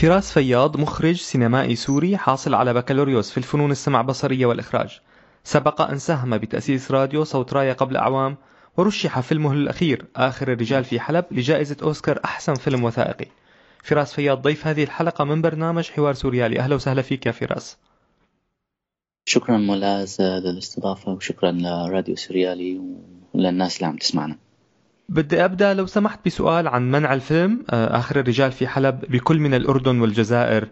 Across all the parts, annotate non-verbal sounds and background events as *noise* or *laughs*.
فراس فياض مخرج سينمائي سوري حاصل على بكالوريوس في الفنون السمع بصرية والإخراج. سبق أن ساهم بتأسيس راديو صوت راية قبل أعوام ورشح فيلمه الأخير آخر الرجال في حلب لجائزة أوسكار أحسن فيلم وثائقي. فراس فياض ضيف هذه الحلقة من برنامج حوار سوريالي أهلا وسهلا فيك يا فراس. شكرا مولاز للاستضافة وشكرا لراديو سوريالي وللناس اللي عم تسمعنا. بدي أبدأ لو سمحت بسؤال عن منع الفيلم. آه، آخر الرجال في حلب بكل من الأردن والجزائر.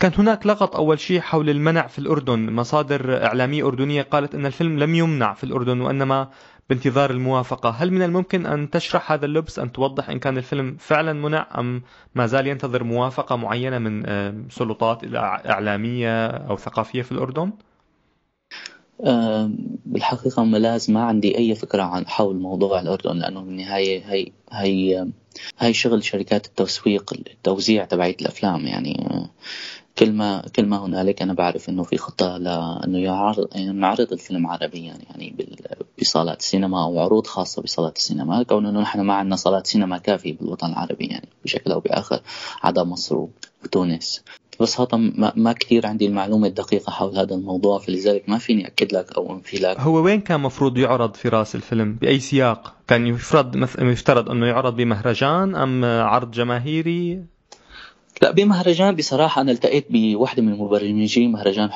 كان هناك لغط أول شيء حول المنع في الأردن. مصادر إعلامية أردنية قالت أن الفيلم لم يمنع في الأردن وإنما بانتظار الموافقة. هل من الممكن أن تشرح هذا اللبس أن توضح إن كان الفيلم فعلا منع أم ما زال ينتظر موافقة معينة من آه، سلطات إعلامية أو ثقافية في الأردن؟ بالحقيقة ملاز ما عندي أي فكرة عن حول موضوع الأردن لأنه بالنهاية هي هي هي شغل شركات التسويق التوزيع تبعية الأفلام يعني كل ما كل ما هنالك أنا بعرف إنه في خطة لأنه يعرض يعني نعرض الفيلم عربيا يعني بصالات السينما أو عروض خاصة بصالات السينما كون إنه نحن ما عندنا صالات سينما كافية بالوطن العربي يعني بشكل أو بآخر عدا مصر وتونس. بس هذا ما, ما كثير عندي المعلومة الدقيقة حول هذا الموضوع فلذلك ما فيني أكد لك أو أنفي لك. هو وين كان مفروض يعرض في راس الفيلم؟ بأي سياق؟ كان يفرض يفترض أنه يعرض بمهرجان أم عرض جماهيري؟ لا بمهرجان بصراحة أنا التقيت بواحدة من مبرمجي مهرجان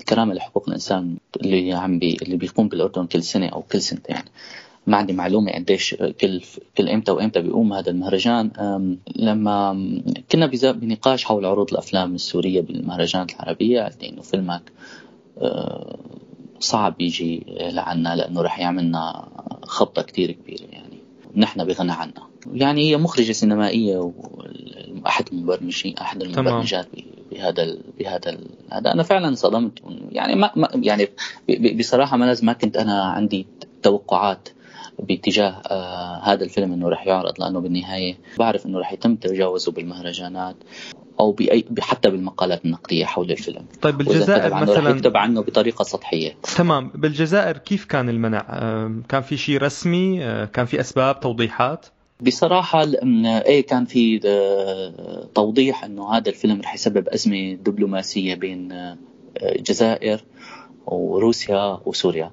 الكرامة لحقوق الإنسان اللي عم بي اللي بيقوم بالأردن كل سنة أو كل سنتين. يعني. ما عندي معلومة قديش كل كل إمتى وإمتى بيقوم هذا المهرجان. لما كنا بنقاش حول عروض الأفلام السورية بالمهرجانات العربية قالت لي إنه فيلمك أه، صعب يجي لعنا لأنه رح يعملنا خبطة كتير كبيرة يعني. نحن بغنى عنا. يعني هي مخرجة سينمائية وأحد المبرمجين أحد المبرمجات بهذا بهذا هذا. أنا فعلا صدمت يعني ما يعني بصراحة ما لازم ما كنت أنا عندي توقعات باتجاه آه هذا الفيلم إنه رح يعرض لأنه بالنهاية بعرف إنه رح يتم تجاوزه بالمهرجانات أو باي حتى بالمقالات النقدية حول الفيلم. طيب بالجزائر مثلا يكتب عنه بطريقة سطحية. تمام. بالجزائر كيف كان المنع؟ كان في شيء رسمي؟ آه، كان في أسباب توضيحات؟ بصراحة إيه كان في آه، توضيح إنه هذا الفيلم رح يسبب أزمة دبلوماسية بين آه، الجزائر وروسيا وسوريا.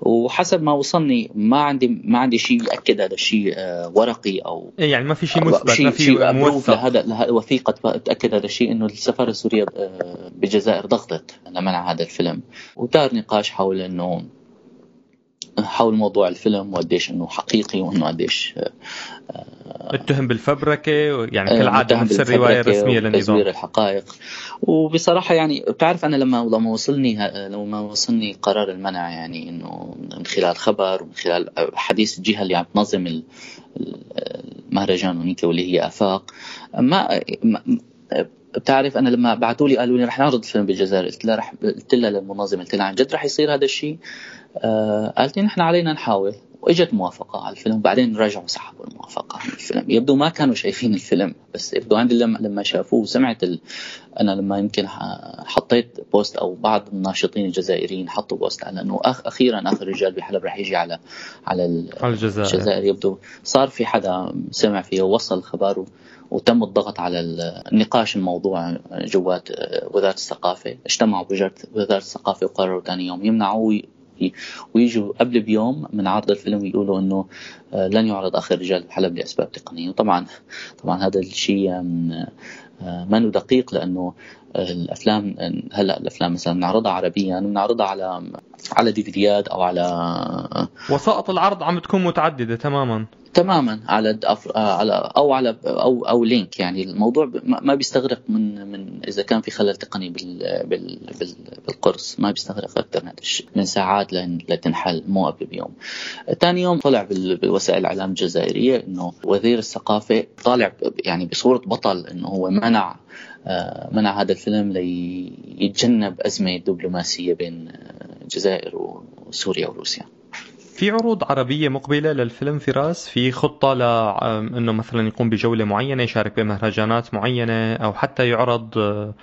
وحسب ما وصلني ما عندي ما عندي شيء يأكد هذا الشيء آه، ورقي أو إيه، يعني ما في شيء مثبت ما في موثق. لهذا وثيقه تأكد هذا الشيء إنه السفارة السورية آه، بالجزائر ضغطت. لمنع هذا الفيلم. ودار نقاش حول إنه حول موضوع الفيلم وقديش إنه حقيقي وإنه قديش اتهم بالفبركة يعني كالعادة نفس الروايه الرسميه للنظام. الحقائق. وبصراحة يعني بتعرف أنا لما لما وصلني لما وصلني قرار المنع يعني إنه من خلال خبر ومن خلال حديث الجهه اللي عم تنظم المهرجان هنيك واللي هي آفاق. ما بتعرف أنا لما بعثوا لي قالوا لي رح نعرض الفيلم بالجزائر قلت لها رح قلت لها للمنظمة قلت لها عن جد رح يصير هذا الشيء؟ آه قالت لي نحن علينا نحاول. وإجت موافقة على الفيلم وبعدين رجعوا سحبوا الموافقة على الفيلم. يبدو ما كانوا شايفين الفيلم بس يبدو عندي لما لما شافوه وسمعت ال... أنا لما يمكن حطيت post أو بعض الناشطين الجزائريين حطوا post على إنه أخ... أخيرا آخر رجال بحلب رح يجي على على الجزائر. الجزائر. يبدو صار في حدا سمع فيه ووصل الخبر وتم الضغط على النقاش الموضوع جوات وزارة الثقافة. اجتمعوا بوزاره الثقافة وقرروا ثاني يوم يمنعوا ويجوا قبل بيوم من عرض الفيلم يقولوا إنه آه، لن يعرض آخر رجال بحلب لأسباب تقنية. وطبعا طبعا هذا الشيء آه، ما دقيق لأنه الأفلام هلأ الأفلام مثلا نعرضها عربيا بنعرضها على على ديفيديات أو على وسائط العرض عم تكون متعددة تماما. تماما على على أو على أو أو لينك يعني الموضوع ما بيستغرق من من إذا كان في خلل تقني بال بال بالقرص ما بيستغرق أكثر من من ساعات لتنحل مو قبل بيوم. ثاني يوم طلع بوسائل الاعلام الجزائريه إنه وزير الثقافة طالع يعني بصورة بطل إنه هو منع آه، منع هذا الفيلم ليتجنب أزمة دبلوماسية بين الجزائر وسوريا وروسيا. في عروض عربية مقبلة للفيلم فراس؟ في خطة لأنه مثلا يقوم بجولة معينة يشارك بمهرجانات معينة أو حتى يعرض آه،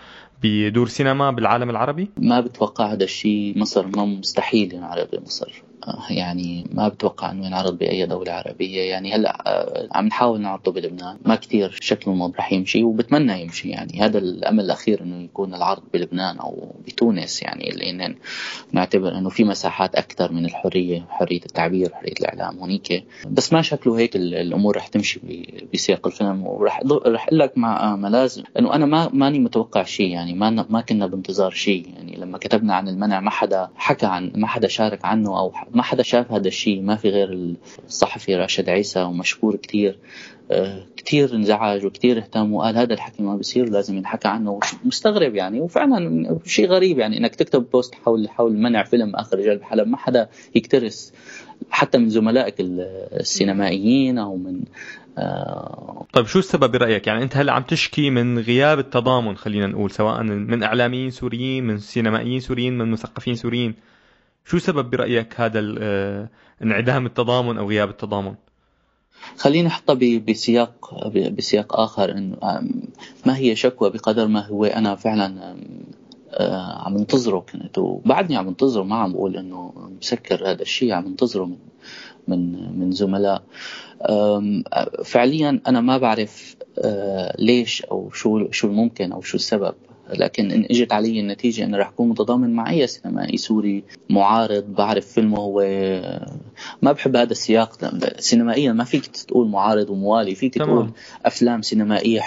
بدور سينما بالعالم العربي؟ ما بتوقع هذا الشيء مصر؟ ما مستحيل ينعرض بمصر. يعني ما بتوقع إنه ينعرض بأي دولة عربية. يعني هلأ آه، عم نحاول نعرضه بلبنان. ما كثير شكله رح يمشي وبتمنى يمشي. يعني هذا الأمل الأخير إنه يكون العرض بلبنان أو بتونس. يعني لأن نعتبر إنه في مساحات أكثر من الحرية حرية التعبير حرية الإعلام هونيك. بس ما شكله هيك الأمور رح تمشي بسياق الفيلم ورح رح أقول لك مع ملازم. إنه أنا ما ماني متوقع شيء. يعني ما ما كنا بانتظار شيء. يعني لما كتبنا عن المنع ما حدا حكى عن ما حدا شارك عنه أو ما حدا شاف هذا الشيء ما في غير الصحفي راشد عيسى ومشكور كثير آه، كثير انزعج وكثير اهتم وقال هذا الحكي ما بصير لازم ينحكى عنه. مستغرب يعني وفعلا شيء غريب يعني إنك تكتب بوست حول حول منع فيلم آخر رجال بحلب ما حدا يكترث حتى من زملائك السينمائيين أو من آه طيب شو السبب برأيك؟ يعني أنت هلأ عم تشكي من غياب التضامن خلينا نقول سواء من إعلاميين سوريين من سينمائيين سوريين من مثقفين سوريين. شو سبب برأيك هذا آه، انعدام التضامن أو غياب التضامن؟ خليني احطها بسياق بسياق آخر انه ما هي شكوى بقدر ما هو أنا فعلا آه، عم انتظره كنت. وبعدني عم انتظره ما عم بقول إنه مسكر هذا الشيء عم انتظره من من من زملاء. فعليا أنا ما بعرف آه، ليش أو شو شو الممكن أو شو السبب. لكن إن إجت علي النتيجة انه رح أكون متضامن مع أي سينمائي سوري معارض بعرف فيلمه هو ما بحب هذا السياق سينمائيا ما فيك تقول معارض وموالي فيك تمام. تقول أفلام سينمائية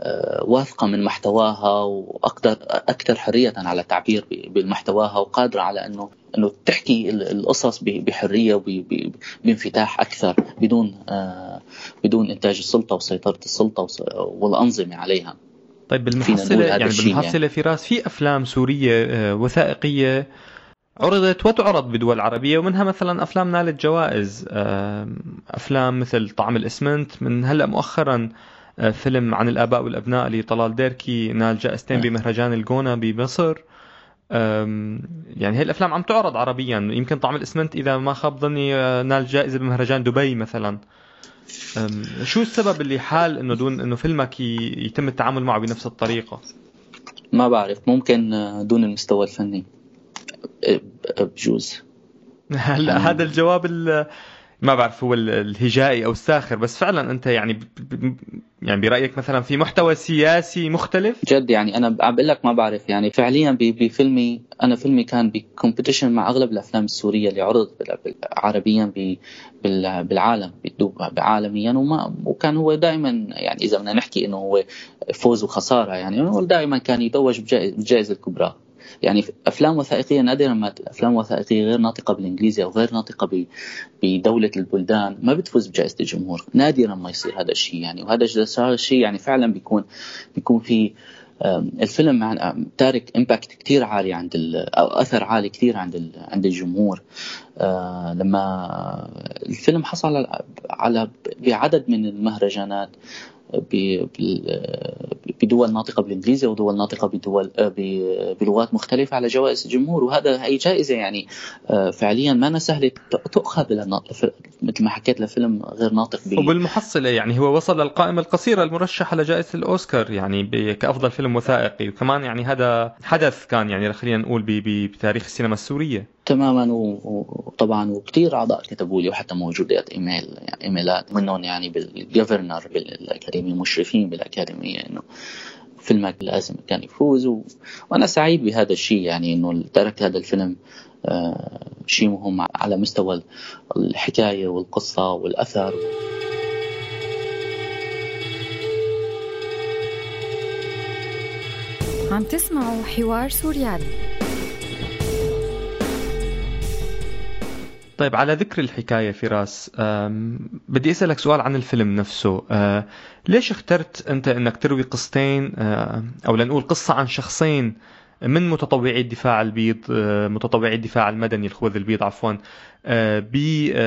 آه، واثقة من محتواها وأقدر أكثر حرية على التعبير بمحتواها وقادرة على إنه إنه تحكي القصص بحرية وبانفتاح أكثر بدون آه، بدون إنتاج السلطة وسيطرة السلطة والأنظمة عليها طيب بالمحصلة يعني بالمحصلة يعني. فراس في أفلام سورية آه، وثائقية عرضت وتعرض بدول عربية ومنها مثلا أفلام نالت جوائز أفلام مثل طعم الإسمنت من هلأ مؤخرا آه، فيلم عن الآباء والأبناء لطلال ديركي نال جائزتين نعم. بمهرجان الجونة بمصر يعني هي الأفلام عم تعرض عربيا يمكن طعم الإسمنت إذا ما خاب ظني آه، نال جائزة بمهرجان دبي مثلا شو السبب اللي حال إنه دون إنه فيلمك يتم التعامل معه بنفس الطريقة؟ ما بعرف ممكن آه، دون المستوى الفني بجوز *laughs* هلا هذا الجواب ما بعرف هو الهجائي أو الساخر بس فعلا أنت يعني يعني برأيك مثلا في محتوى سياسي مختلف؟ جد يعني أنا عم بقول لك ما بعرف يعني فعليا بفيلمي أنا فيلمي كان ب competition مع أغلب الأفلام السورية اللي عرضت عربيا بالعالم عالميا وما وكان هو دائما يعني إذا بدنا نحكي إنه هو فوز وخسارة يعني دائما كان يتوج بالجائزه الكبرى. يعني أفلام وثائقية نادرا ما أفلام وثائقية غير ناطقة بالإنجليزي أو غير ناطقة بدولة البلدان ما بتفوز بجائزة الجمهور نادرا ما يصير هذا الشيء يعني وهذا الشيء يعني فعلا بيكون بيكون في الفيلم تارك امباكت كثير عالي عند أو أثر عالي كثير عند عند الجمهور. آه، لما الفيلم حصل على بعدد من المهرجانات بدول ناطقة بالإنجليزي ودول ناطقة بدول بلغات مختلفة على جوائز الجمهور وهذا هي جائزة يعني آه، فعليا ما سهله تؤخذ مثل ما حكيت لفيلم غير ناطق بي وبالمحصلة يعني هو وصل للقائمة القصيرة المرشحة لجائزة الأوسكار يعني كأفضل فيلم وثائقي وكمان يعني هذا حدث كان يعني خلينا نقول بتاريخ السينما السورية. تماما وطبعا وكثير أعضاء كتبوا لي وحتى موجودات إيميل يعني إيميلات منهم يعني بالجفرنر بالاكاديميه مشرفين بالأكاديمية إنه فيلمك لازم كان يفوز. و... وأنا سعيد بهذا الشيء يعني إنه ترك هذا الفيلم آه شيء مهم على مستوى الحكاية والقصة والأثر. عم تسمعوا حوار سوريالي. طيب على ذكر الحكاية فراس بدي أسألك سؤال عن الفيلم نفسه. أه، ليش اخترت أنت أنك تروي قصتين أه، أو لنقول قصة عن شخصين من متطوعي الدفاع البيض أه، متطوعي الدفاع المدني الخوذ البيض عفوا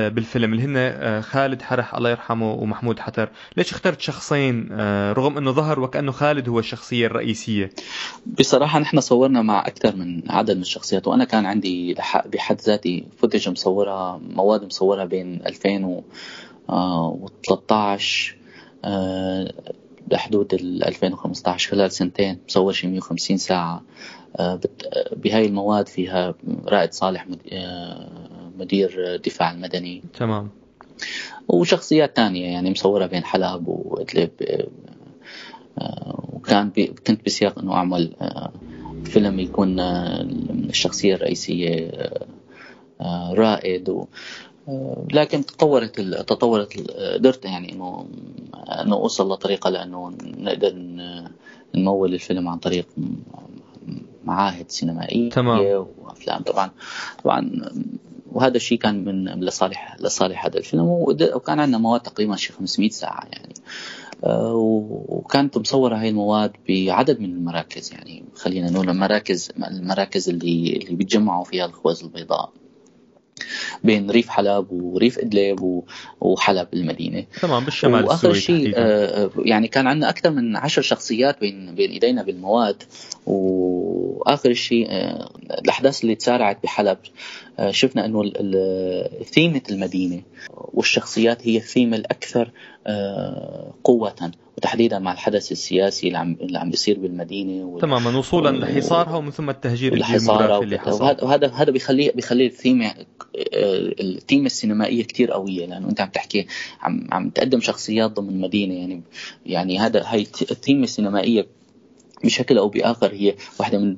بالفيلم اللي هن خالد حرح الله يرحمه ومحمود حتر. ليش اخترت شخصين؟ رغم إنه ظهر وكأنه خالد هو الشخصية الرئيسية. بصراحة نحن صورنا مع أكثر من عدد من الشخصيات وأنا كان عندي بحد ذاتي فوتج مصورها مواد مصورها بين 2013 بحدود ال 2015 خلال سنتين مصور شي 150 ساعة. بهاي المواد فيها رائد صالح مدير الدفاع المدني. تمام. وشخصيات تانية يعني مصورة بين حلب وإدلب آه، وكان بي كنت بسياق إنه أعمل آه، فيلم يكون آه، الشخصية الرئيسية رائد و لكن تطورت تطورت قدرت يعني إنه إنه اوصل لطريقة لأنه نقدر نمول الفيلم عن طريق معاهد سينمائية تمام. وأفلام. طبعا طبعا وهذا الشيء كان من لصالح لصالح هذا الفيلم. وكان عندنا مواد تقريبا شي 500 ساعة يعني. آه، وكانت مصورة هاي المواد بعدد من المراكز يعني. خلينا نقول المراكز المراكز اللي اللي بيتجمعوا فيها الخبز البيضاء. بين ريف حلب وريف إدلب وحلب المدينة. تمام بالشمال وآخر شيء آه يعني كان عندنا أكثر من عشر شخصيات بين بين إيدينا بالمواد. وآخر شيء آه الأحداث اللي تسارعت بحلب آه شفنا إنه ثيمة المدينة والشخصيات هي الثيمة الأكثر آه قوة وتحديدا مع الحدث السياسي اللي عم اللي عم بيصير بالمدينة و... تماما وصولا لحصارها ومن ثم التهجير الديموغرافي اللي حصل. وهذا وهذا بيخلي بيخلي الثيمة الثيمة السينمائية كثير قوية لأنه أنت عم تحكي عم عم تقدم شخصيات ضمن مدينة يعني يعني هذا هي الثيمة السينمائية بشكل أو بآخر هي واحدة من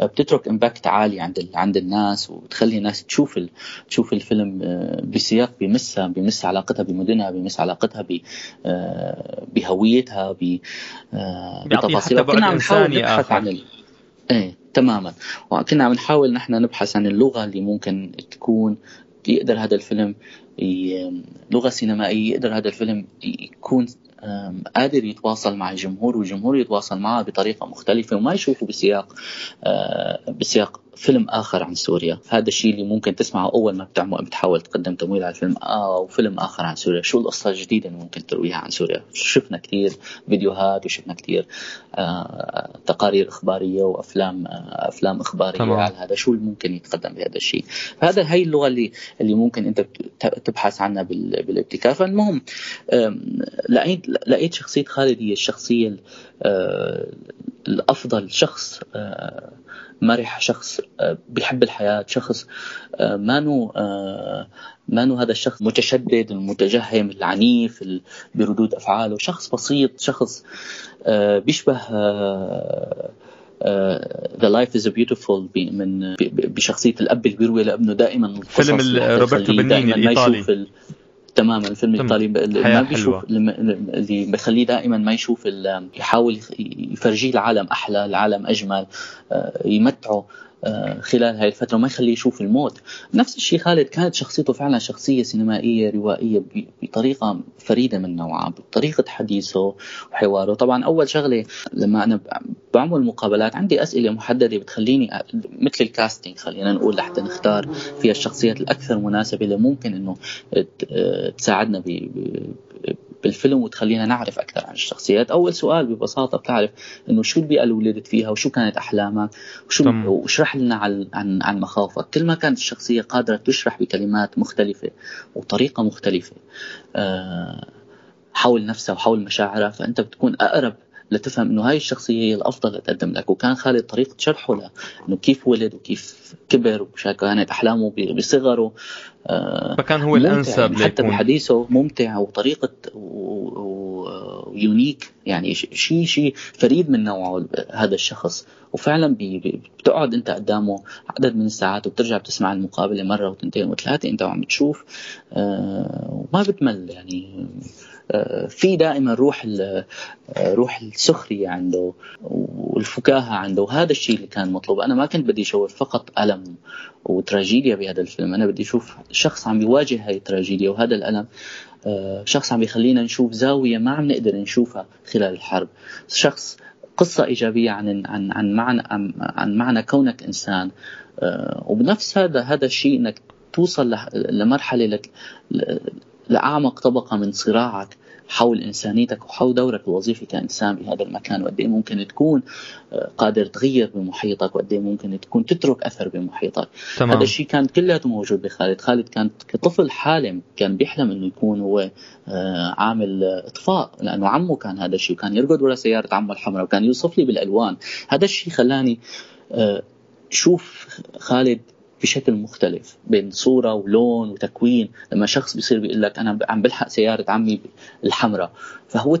بتترك امباكت عالي عند عند الناس وتخلي الناس تشوف تشوف الفيلم آه، بسياق بمسها بمس علاقتها بمدنها بمس علاقتها آه، بهويتها آه، بتفاصيلها. كنا عم نحاول نبحث عن ال... إيه تماما. وكنا عم نحاول نحن نبحث عن اللغة اللي ممكن تكون يقدر هذا الفيلم لغة سينمائية يقدر هذا الفيلم يكون قادر يتواصل مع الجمهور والجمهور يتواصل معه بطريقة مختلفة وما يشوفه بسياق آه، بسياق فيلم آخر عن سوريا. هذا الشيء اللي ممكن تسمعه أول ما بتعمل بتحاول تقدم تمويل على الفيلم. آه، أو فيلم آخر عن سوريا. شو القصة الجديده اللي ممكن ترويها عن سوريا؟ شفنا كثير فيديوهات وشفنا كثير آه، تقارير إخبارية وأفلام أفلام إخبارية طبعا. على هذا. شو اللي ممكن يتقدم بهذا الشيء؟ فهذا هي اللغة اللي اللي ممكن أنت تبحث عنها بالابتكار. فالمهم لقيت لقيت شخصية خالد هي الشخصية الأفضل شخص مرح شخص آه، بيحب الحياة شخص آه، مانو آه، مانو هذا الشخص متشدد المتجهم العنيف بردود أفعاله. شخص بسيط شخص بيشبه the Life Is Beautiful من بشخصية الأب اللي بيروي لأبنه. دائما فيلم روبرتو بنيني الإيطالي. تماما الفيلم الايطالي ما بيشوف اللي بخليه دائما ما يشوف يحاول يفرجيه العالم أحلى العالم أجمل آه، يمتعه. خلال هاي الفترة وما يخليه يشوف الموت. نفس الشيء خالد كانت شخصيته فعلا شخصية سينمائية روائية بطريقة فريدة من نوعها بطريقة حديثه وحواره طبعا أول شغلة لما أنا بعمل مقابلات عندي أسئلة محددة بتخليني مثل الكاستنج خلينا نقول لحتى نختار فيها الشخصيات الأكثر مناسبة اللي ممكن إنه تساعدنا بالفيلم وتخلينا نعرف أكثر عن الشخصيات. أول سؤال ببساطة بتعرف إنه شو البيئة اللي ولدت فيها وشو كانت أحلامك؟ وشو واشرح لنا عن عن عن مخاوفك. كل ما كانت الشخصية قادرة تشرح بكلمات مختلفة وطريقة مختلفة آه، حول نفسها وحول مشاعرها فأنت بتكون أقرب لتفهم إنه هاي الشخصية هي الأفضل تقدم لك. وكان خالد طريقة شرحه له انه كيف ولد وكيف كبر وشو كانت أحلامه بصغره. فكان هو الأنسب يعني حتى بحديثه ممتع وطريقة ويونيك يعني شيء شيء فريد من نوعه هذا الشخص. وفعلا بتقعد أنت قدامه عدد من الساعات وبترجع بتسمع المقابلة مرة وثنتين وثلاثة أنت وعم تشوف آه، وما بتمل يعني. في دائما روح روح السخرية عنده والفكاهة عنده. وهذا الشيء اللي كان مطلوب. أنا ما كنت بدي أشوف فقط ألم وتراجيديا بهذا الفيلم. أنا بدي أشوف شخص عم يواجه هاي التراجيديا وهذا الألم آه، شخص عم يخلينا نشوف زاوية ما عم نقدر نشوفها خلال الحرب. شخص قصة إيجابية عن عن عن معنى عن معنى كونك إنسان آه، وبنفس هذا هذا الشيء إنك توصل لمرحلة لك لأعمق طبقة من صراعك. حول إنسانيتك وحول دورك الوظيفي كإنسان بهذا المكان وقد إيه ممكن تكون آه، قادر تغير بمحيطك وقد إيه ممكن تكون تترك أثر بمحيطك. تمام. هذا الشيء كان كلياته موجود بخالد. خالد كان كطفل حالم كان بيحلم إنه يكون هو آه، عامل إطفاء لأنه عمه كان هذا الشيء وكان يرقد ورا سيارة عمه الحمراء وكان يوصف لي بالألوان. هذا الشيء خلاني آه، شوف خالد بشكل مختلف بين صورة ولون وتكوين. لما شخص بيصير بيقول لك أنا عم بلحق سيارة عمي الحمراء فهو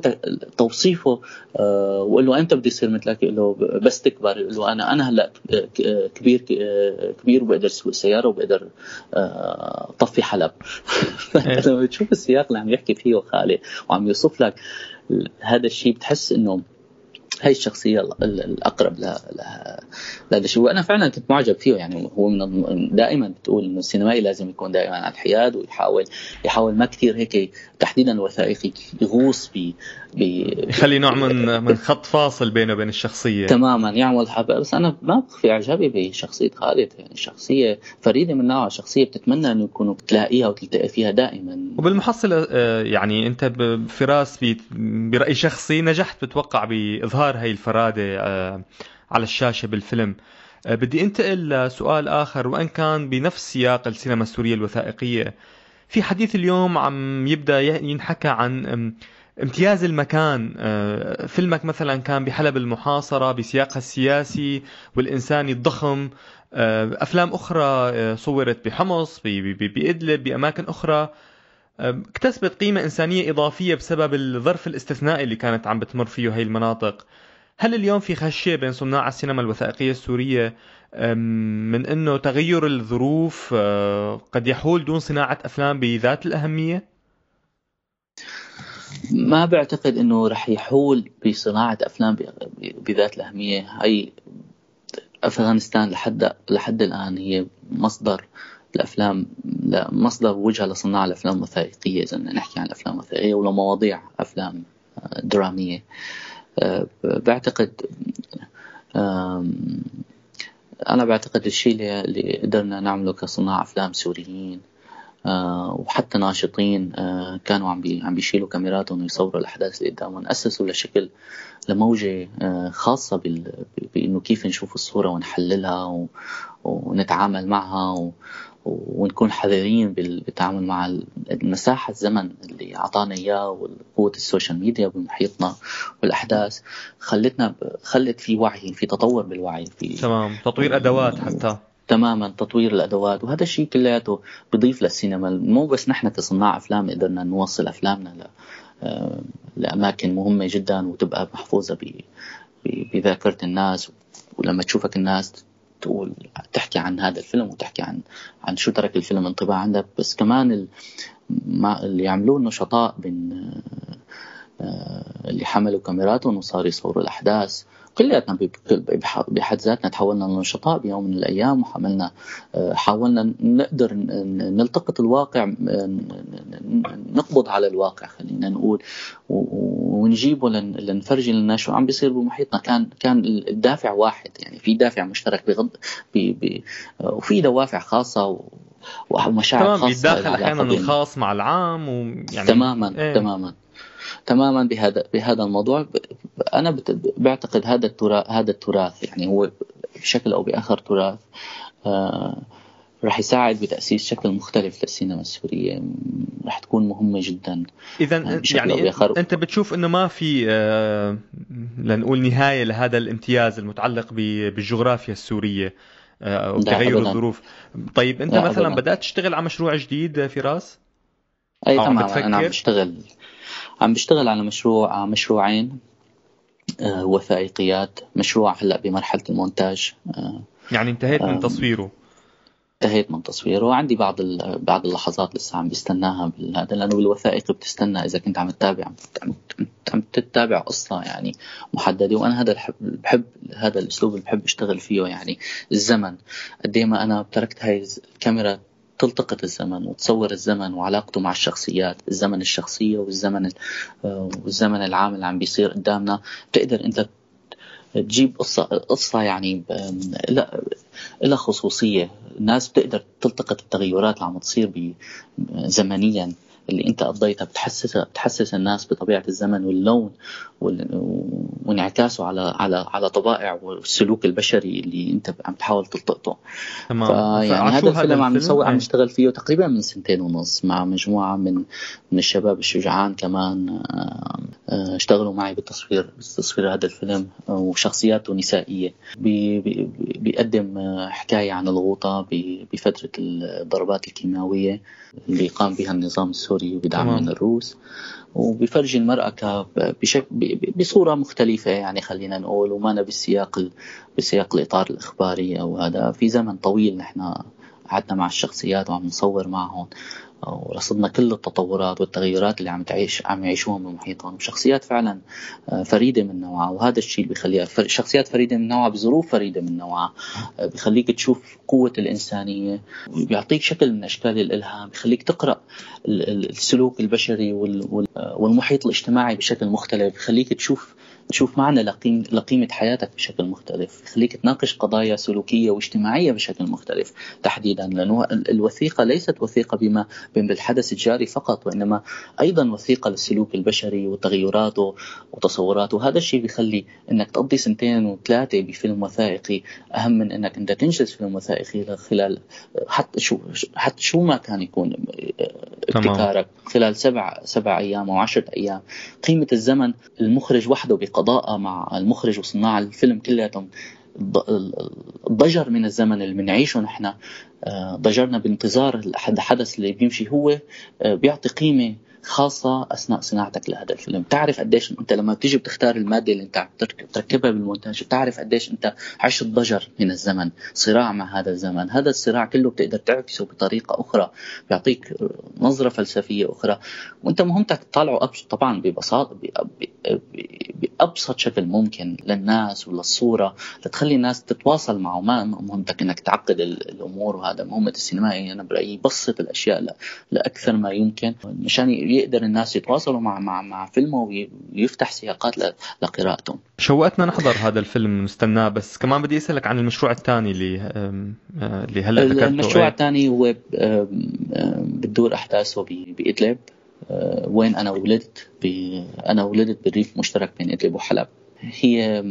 توصيفه آه وقال له أنت بدي يصير مثلك؟ يقول له بس تكبر. يقول له أنا أنا هلأ كبير كبير وبقدر اسوق سيارة وبقدر آه طفي حلب. *laughs* لما بتشوف السياق اللي عم يحكي فيه خالد وعم يوصف لك هذا الشيء بتحس إنه هاي الشخصية الأقرب لهذا الشيء. وأنا فعلا كنت معجب فيه. يعني هو من دائما بتقول إنه السينمائي لازم يكون دائما على الحياد ويحاول يحاول ما كثير هيك تحديدا الوثائقي يغوص يخلي نوع من من خط فاصل بينه وبين الشخصية. تماما يعمل حبة. بس أنا ما بخفي إعجابي بشخصية خالد. يعني شخصية فريدة من نوعها شخصية بتتمنى إنه يكونوا تلاقيها وتلتقي فيها دائما. وبالمحصلة آه، يعني أنت بفراس برأي شخصي نجحت بتوقع بإظهار هاي الفرادة آه، على الشاشة بالفيلم. آه، بدي أنتقل لسؤال آخر. وإن كان بنفس سياق السينما السورية الوثائقية في حديث اليوم عم يبدأ ينحكى عن امتياز المكان آه، فيلمك مثلا كان بحلب المحاصرة بسياقها السياسي والإنساني الضخم أفلام أخرى صورت بحمص بإدلب بأماكن أخرى اكتسبت قيمة إنسانية إضافية بسبب الظرف الاستثنائي اللي كانت عم بتمر فيه هاي المناطق هل اليوم في خشية بين صناع السينما الوثائقية السورية من أنه تغير الظروف قد يحول دون صناعة أفلام بذات الأهمية؟ ما بعتقد إنه رح يحول بصناعة أفلام بذات الأهمية. هي أفغانستان لحد لحد الآن هي مصدر الافلام مصدر وجهة لصناع الأفلام الوثائقية إذا نحكي عن الأفلام الوثائقية ولا مواضيع أفلام آه، درامية. آه، بعتقد أنا بعتقد الشيء اللي قدرنا نعمله كصناع أفلام سوريين وحتى ناشطين كانوا عم عم بيشيلوا كاميراتهم ويصوروا الأحداث اللي قدامهم. أسسوا لشكل لموجة خاصة بإنه كيف نشوف الصورة ونحللها ونتعامل معها ونكون حذرين بالتعامل مع المساحة الزمن اللي أعطانا إياه وقوة ال social media بمحيطنا والأحداث. خلتنا خلت في وعي في تطور بالوعي في تمام. تطوير أدوات حتى. تماما تطوير الأدوات وهذا الشيء كلياته بضيف للسينما. مو بس نحن كصناع أفلام قدرنا نوصل أفلامنا ل... آه، لأماكن مهمة جدا وتبقى محفوظة ب... بذاكرة الناس. ولما تشوفك الناس تقول تحكي عن هذا الفيلم وتحكي عن عن شو ترك الفيلم انطباع عندك. بس كمان ال... ما اللي يعملوه النشطاء بين آه، اللي حملوا كاميراتهم وصاروا يصوروا الأحداث. كلياتنا بحد ذاتنا تحولنا لنشطاء بيوم من الأيام وحملنا آه، حاولنا نقدر نلتقط الواقع نقبض على الواقع خلينا نقول. ونجيبه لنفرجي للناس شو عم بيصير بمحيطنا. كان كان الدافع واحد يعني في دافع مشترك بغض بي وفي دوافع خاصة ومشاعر تمام خاصة بيتداخل أحيانا الخاص مع العام ويعني تماما إيه. تماما. تماما بهذا بهذا الموضوع. أنا بعتقد هذا التراث هذا التراث يعني هو بشكل أو بآخر تراث آه راح يساعد بتأسيس شكل مختلف للسينما السورية. راح تكون مهمة جدا. اذا آه، يعني أنت بتشوف إنه ما في آه لنقول نهاية لهذا الامتياز المتعلق بالجغرافيا السورية آه، أو تغير الظروف. طيب أنت مثلا أبداً. بدأت تشتغل على مشروع جديد فراس؟ أي تمام أنا عم بشتغل. عم بشتغل على مشروع مشروعين آه، وثائقيات. مشروع هلأ بمرحلة المونتاج آه، يعني انتهيت من تصويره. انتهيت من تصويره. وعندي بعض بعض اللحظات لسه عم بستناها بهذا لأنه بالوثائق بتستنى إذا كنت عم تتابع عم عم تتابع قصة يعني محددة. وأنا هذا بحب هذا الأسلوب اللي بحب أشتغل فيه يعني الزمن. قد ما أنا تركت هاي الكاميرا تلتقط الزمن وتصور الزمن وعلاقته مع الشخصيات الزمن الشخصية والزمن والزمن العام اللي عم بيصير قدامنا. بتقدر انت تجيب قصة قصة يعني لها خصوصية. الناس بتقدر تلتقط التغيرات اللي عم تصير زمنيا. اللي انت قضيتها بتحسس بتحسس الناس بطبيعة الزمن واللون وانعكاسه على على على طبائع والسلوك البشري اللي انت عم تحاول تلتقطه. تمام. يعني هذا الفيلم عم نسوي عم نشتغل فيه تقريبا من سنتين ونص مع مجموعة من من الشباب الشجعان كمان آه، آه، اشتغلوا معي بالتصوير بتصوير هذا الفيلم وشخصياته نسائية. بيقدم حكاية عن الغوطة بفترة الضربات الكيماوية اللي قام بها النظام السوري. بدعم من الروس وبيفرجي المرأة بشكل بصورة مختلفة يعني خلينا نقول وما بالسياق بسياق الإطار الإخباري أو هذا. في زمن طويل نحن قعدنا مع الشخصيات وعم نصور معهم. ورصدنا كل التطورات والتغيرات اللي عم تعيش عم يعيشوهم بمحيطهم وشخصيات فعلا آه، فريدة من نوعها وهذا الشيء اللي بيخليها شخصيات فريدة من نوعها بظروف فريدة من نوعها آه، بيخليك تشوف قوة الإنسانية بيعطيك شكل من أشكال الإلهام بيخليك تقرأ السلوك البشري آه، والمحيط الاجتماعي بشكل مختلف بيخليك تشوف تشوف معنى لقيم لقيمة حياتك بشكل مختلف. يخليك تناقش قضايا سلوكية واجتماعية بشكل مختلف. تحديدا لأنه الوثيقة ليست وثيقة بما بالحدث الجاري فقط وإنما أيضا وثيقة للسلوك البشري وتغيراته وتصوراته. وهذا الشيء بيخلي أنك تقضي سنتين وثلاثة بفيلم وثائقي. أهم من أنك أنت تنجز فيلم وثائقي خلال حتى شو حتى شو ما كان يكون ابتكارك. خلال سبع سبع أيام أو عشرة أيام. قيمة الزمن المخرج وحده بقضاء مع المخرج وصناع الفيلم كلياتهم. الضجر من الزمن اللي بنعيشه نحن آه، ضجرنا بانتظار الحدث اللي بيمشي هو آه، بيعطي قيمة خاصة أثناء صناعتك لهذا الفيلم. تعرف قديش أنت لما بتيجي بتختار المادة اللي أنت بتركبها بالمونتاج بتعرف قديش أنت عشت ضجر من الزمن صراع مع هذا الزمن. هذا الصراع كله بتقدر تعكسه بطريقة أخرى بيعطيك نظرة فلسفية أخرى. وأنت مهمتك تطلعه طبعا ببساطة بأبسط شكل ممكن للناس وللصورة لتخلي الناس تتواصل معه. ما مهمتك أنك تعقد الأمور وهذا مهمة السينمائي أنا برأيي يبسط الأشياء لأكثر ما يمكن مشان يقدر الناس يتواصلوا مع مع مع فيلمه ويفتح سياقات لقراءته. شوقتنا نحضر هذا الفيلم نستناه بس كمان بدي أسألك عن المشروع الثاني اللي آه، اللي هلأ ذكرته. المشروع إيه؟ الثاني هو بتدور أحداثه بإدلب. وين أنا ولدت أنا ولدت بالريف مشترك بين إدلب وحلب. هي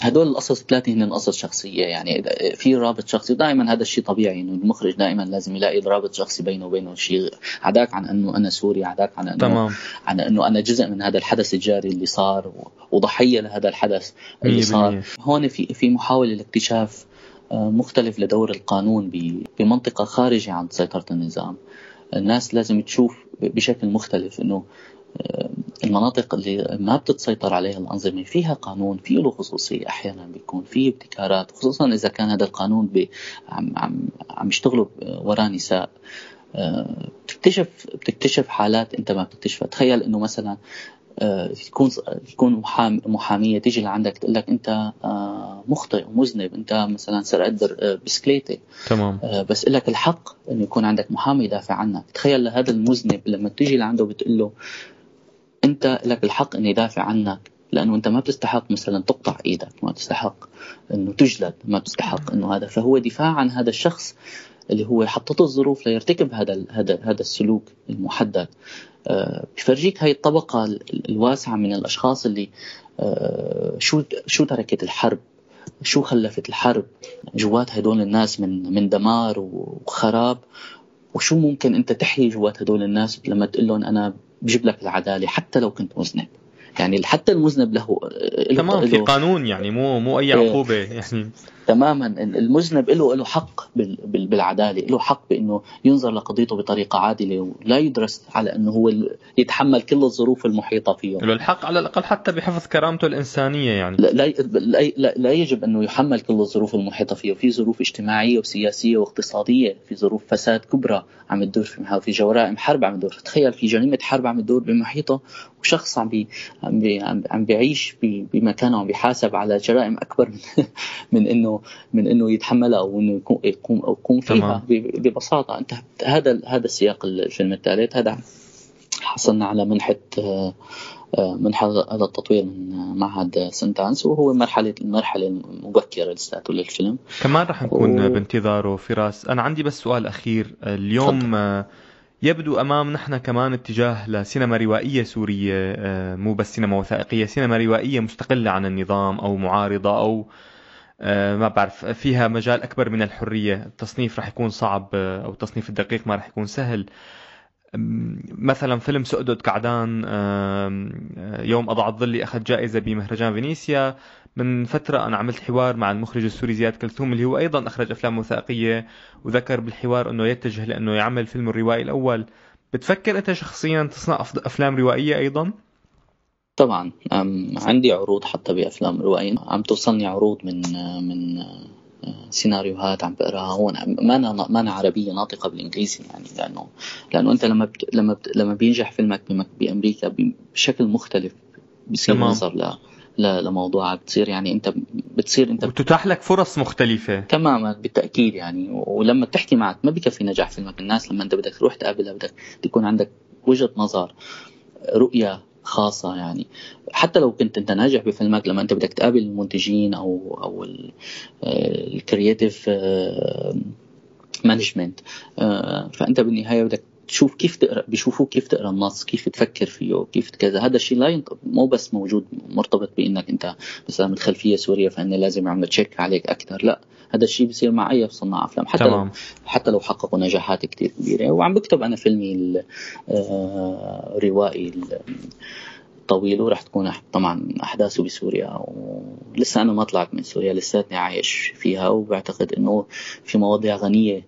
هدول القصص الثلاثه هن قصص شخصية يعني في رابط شخصي. دائما هذا الشيء طبيعي إنه المخرج دائما لازم يلاقي رابط شخصي بينه وبينه شيء. عداك عن أنه أنا سوري عداك عن أنه تمام. عن أنه أنا جزء من هذا الحدث الجاري اللي صار وضحية لهذا الحدث اللي صار. هون في في محاولة لاكتشاف آه، مختلف لدور القانون بمنطقة خارجة عن سيطرة النظام. الناس لازم تشوف بشكل مختلف إنه المناطق اللي ما بتتسيطر عليها الأنظمة فيها قانون فيه له خصوصية أحيانا بيكون فيه ابتكارات خصوصا إذا كان هذا القانون بي عم عم عم يشتغلوا وراء نساء. آه، بتكتشف بتكتشف حالات أنت ما بتكتشفها. تخيل إنه مثلا يكون آه، يكون محامية تيجي لعندك تقول لك أنت آه، مخطئ ومذنب أنت مثلا سرقت بسكليته تمام. بس لك الحق انه يكون عندك محامي يدافع عنك. تخيل لهذا المذنب لما تيجي لعنده بتقول له أنت لك الحق اني دافع عنك لأنه أنت ما بتستحق مثلا تقطع إيدك ما تستحق أنه تجلد ما تستحق أنه هذا. فهو دفاع عن هذا الشخص اللي هو حطته الظروف ليرتكب هذا هذا هذا السلوك المحدد. آه، بفرجيك هاي الطبقة الواسعة من الأشخاص اللي آه، شو شو تركت الحرب؟ شو خلفت الحرب؟ جوات هدول الناس من من دمار وخراب. وشو ممكن أنت تحيي جوات هدول الناس لما تقول لهم أنا بجيب لك العدالة حتى لو كنت مذنب؟ يعني حتى المذنب له تمام في قانون يعني مو مو أي إيه. عقوبة يعني. تماما. المذنب له له حق بالعدالة له حق بإنه ينظر لقضيته بطريقة عادلة ولا يدرس على أنه هو يتحمل كل الظروف المحيطة فيه. له الحق على الأقل حتى بحفظ كرامته الإنسانية يعني. لا, لا, لا, لا يجب أنه يحمل كل الظروف المحيطة فيه. في ظروف اجتماعية وسياسية واقتصادية في ظروف فساد كبرى عم تدور في في جرائم حرب عم تدور. تخيل في جريمة حرب عم تدور بمحيطة وشخص عم بي عم بي عم بيعيش بمكانه عم بيحاسب على جرائم أكبر من, من إنه من إنه يتحملها أو إنه يكون يقوم أو يقوم فيها ببساطة. أنت هذا هذا السياق الفيلم الثالث. هذا حصلنا على منحة آه، آه، منحة هذا التطوير من معهد سنتانس وهو مرحلة المرحلة المبكرة لساته للفيلم. كمان رح نكون و... بانتظاره فراس. أنا عندي بس سؤال أخير. اليوم فضل. يبدو أمام نحن كمان اتجاه لسينما روائية سورية آه، مو بس سينما وثائقية سينما روائية مستقلة عن النظام أو معارضة أو آه، ما بعرف فيها مجال أكبر من الحرية. التصنيف رح يكون صعب أو التصنيف الدقيق ما رح يكون سهل. مثلا فيلم سؤدد كعدان يوم أضعت ظلي أخذ جائزة بمهرجان فينيسيا. من فترة أنا عملت حوار مع المخرج السوري زياد كلثوم اللي هو أيضا أخرج أفلام وثائقية وذكر بالحوار أنه يتجه لأنه يعمل فيلم الروائي الأول. بتفكر أنت شخصيا تصنع أفلام روائية أيضا؟ طبعا عندي عروض حتى بأفلام روائية عم توصلني عروض من من سيناريوهات عم بقراها هون. ما أنا ما أنا عربية ناطقة بالإنجليزي يعني لأنه لأنه أنت لما بت لما بت لما بينجح فيلمك بأمريكا بشكل مختلف بصير نظر ل لموضوعك بتصير يعني أنت بتصير أنت وتتاح لك فرص مختلفة. تماما بالتأكيد يعني. ولما بتحكي معك ما بكفي نجاح فيلمك. الناس لما أنت بدك تروح تقابلها بدك تكون عندك وجهة نظر رؤية خاصة يعني. حتى لو كنت أنت ناجح بفيلمك لما أنت بدك تقابل المنتجين أو أو الكرييتيف management آه، فأنت بالنهاية بدك تشوف كيف تقرأ بيشوفوك كيف تقرأ النص كيف تفكر فيه كيف كذا. هذا الشيء لا مو بس موجود مرتبط بإنك أنت مثلا من خلفيه سورية فإن لازم يعملوا check عليك أكثر. لا هذا الشيء بيصير مع اي صناع أفلام حتى تمام. لو حتى لو حققوا نجاحات كثير كبيرة. وعم بكتب أنا فيلمي الروائي آه، طويل وراح تكون طبعا أحداثه بسوريا ولسه أنا ما طلعت من سوريا لساتني عايش فيها. وبعتقد إنه في مواضيع غنية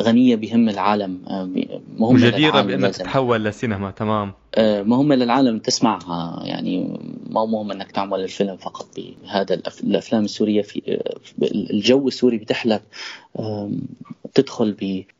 غنية بهم العالم آه، مهمة وجديرة بأنك تتحول لسينما تمام. آه، مهمة للعالم تسمعها يعني ما مهم إنك تعمل الفيلم فقط بهذا الأفلام السورية في آه، الجو السوري بيتيح لك تدخل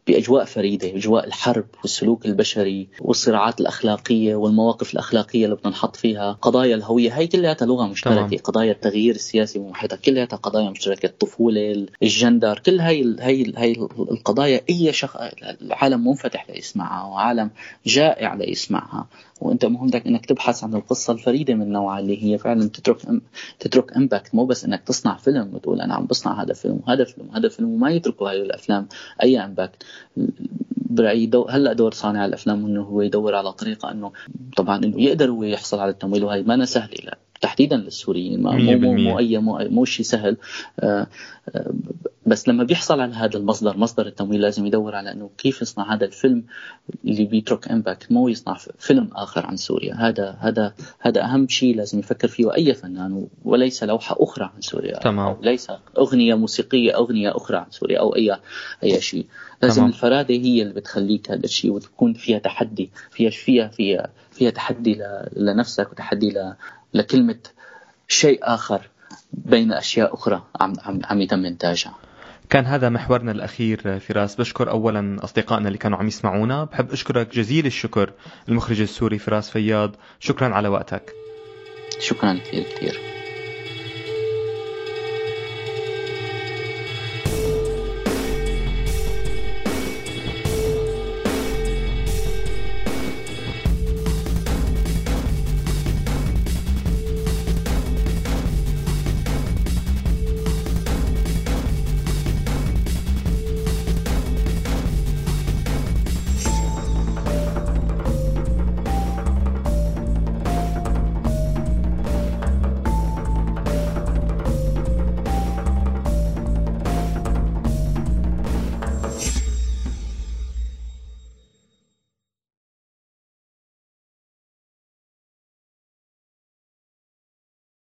بأجواء فريدة، اجواء الحرب والسلوك البشري والصراعات الأخلاقية والمواقف الأخلاقية اللي بنحط فيها، قضايا الهوية هي كلها لغة مشتركة، تمام. قضايا التغيير السياسي بمحيطها كلها قضايا مشتركة، الطفولة، الجندر، كل هي هي هي القضايا أي شخص العالم منفتح ليسمعها وعالم جائع ليسمعها، وأنت مهمتك إنك تبحث عن القصة الفريدة من نوعها اللي هي فعلا تترك تترك impact مو بس إنك تصنع فيلم وتقول أنا عم بصنع هذا فيلم وهذا فيلم وهذا فيلم وما يتركوا هاي الأفلام اي impact برايي دو هلأ دور صانع الأفلام إنه هو يدور على طريقة إنه طبعا إنه يقدر هو يحصل على التمويل وهي ما سهله لا تحديدا للسوريين. مو مو مو اي مو, مو شيء سهل. آه، آه، بس لما بيحصل على هذا المصدر مصدر التمويل لازم يدور على إنه كيف يصنع هذا الفيلم اللي بيترك impact مو يصنع فيلم آخر عن سوريا. هذا هذا هذا أهم شيء لازم يفكر فيه أي فنان وليس لوحة أخرى عن سوريا. تمام. ليس أغنية موسيقية أغنية أخرى عن سوريا أو اي أي شيء لازم تمام. الفرادة هي اللي بتخليك هذا الشيء وتكون فيها تحدي. فيها فيها فيها فيها تحدي لنفسك وتحدي لكلمة شيء آخر بين أشياء أخرى عم عم, عم يتم إنتاجها. كان هذا محورنا الأخير فراس. بشكر أولا أصدقائنا اللي كانوا عم يسمعونا. بحب أشكرك جزيل الشكر المخرج السوري فراس فياض. شكرا على وقتك. شكرا كثير كثير.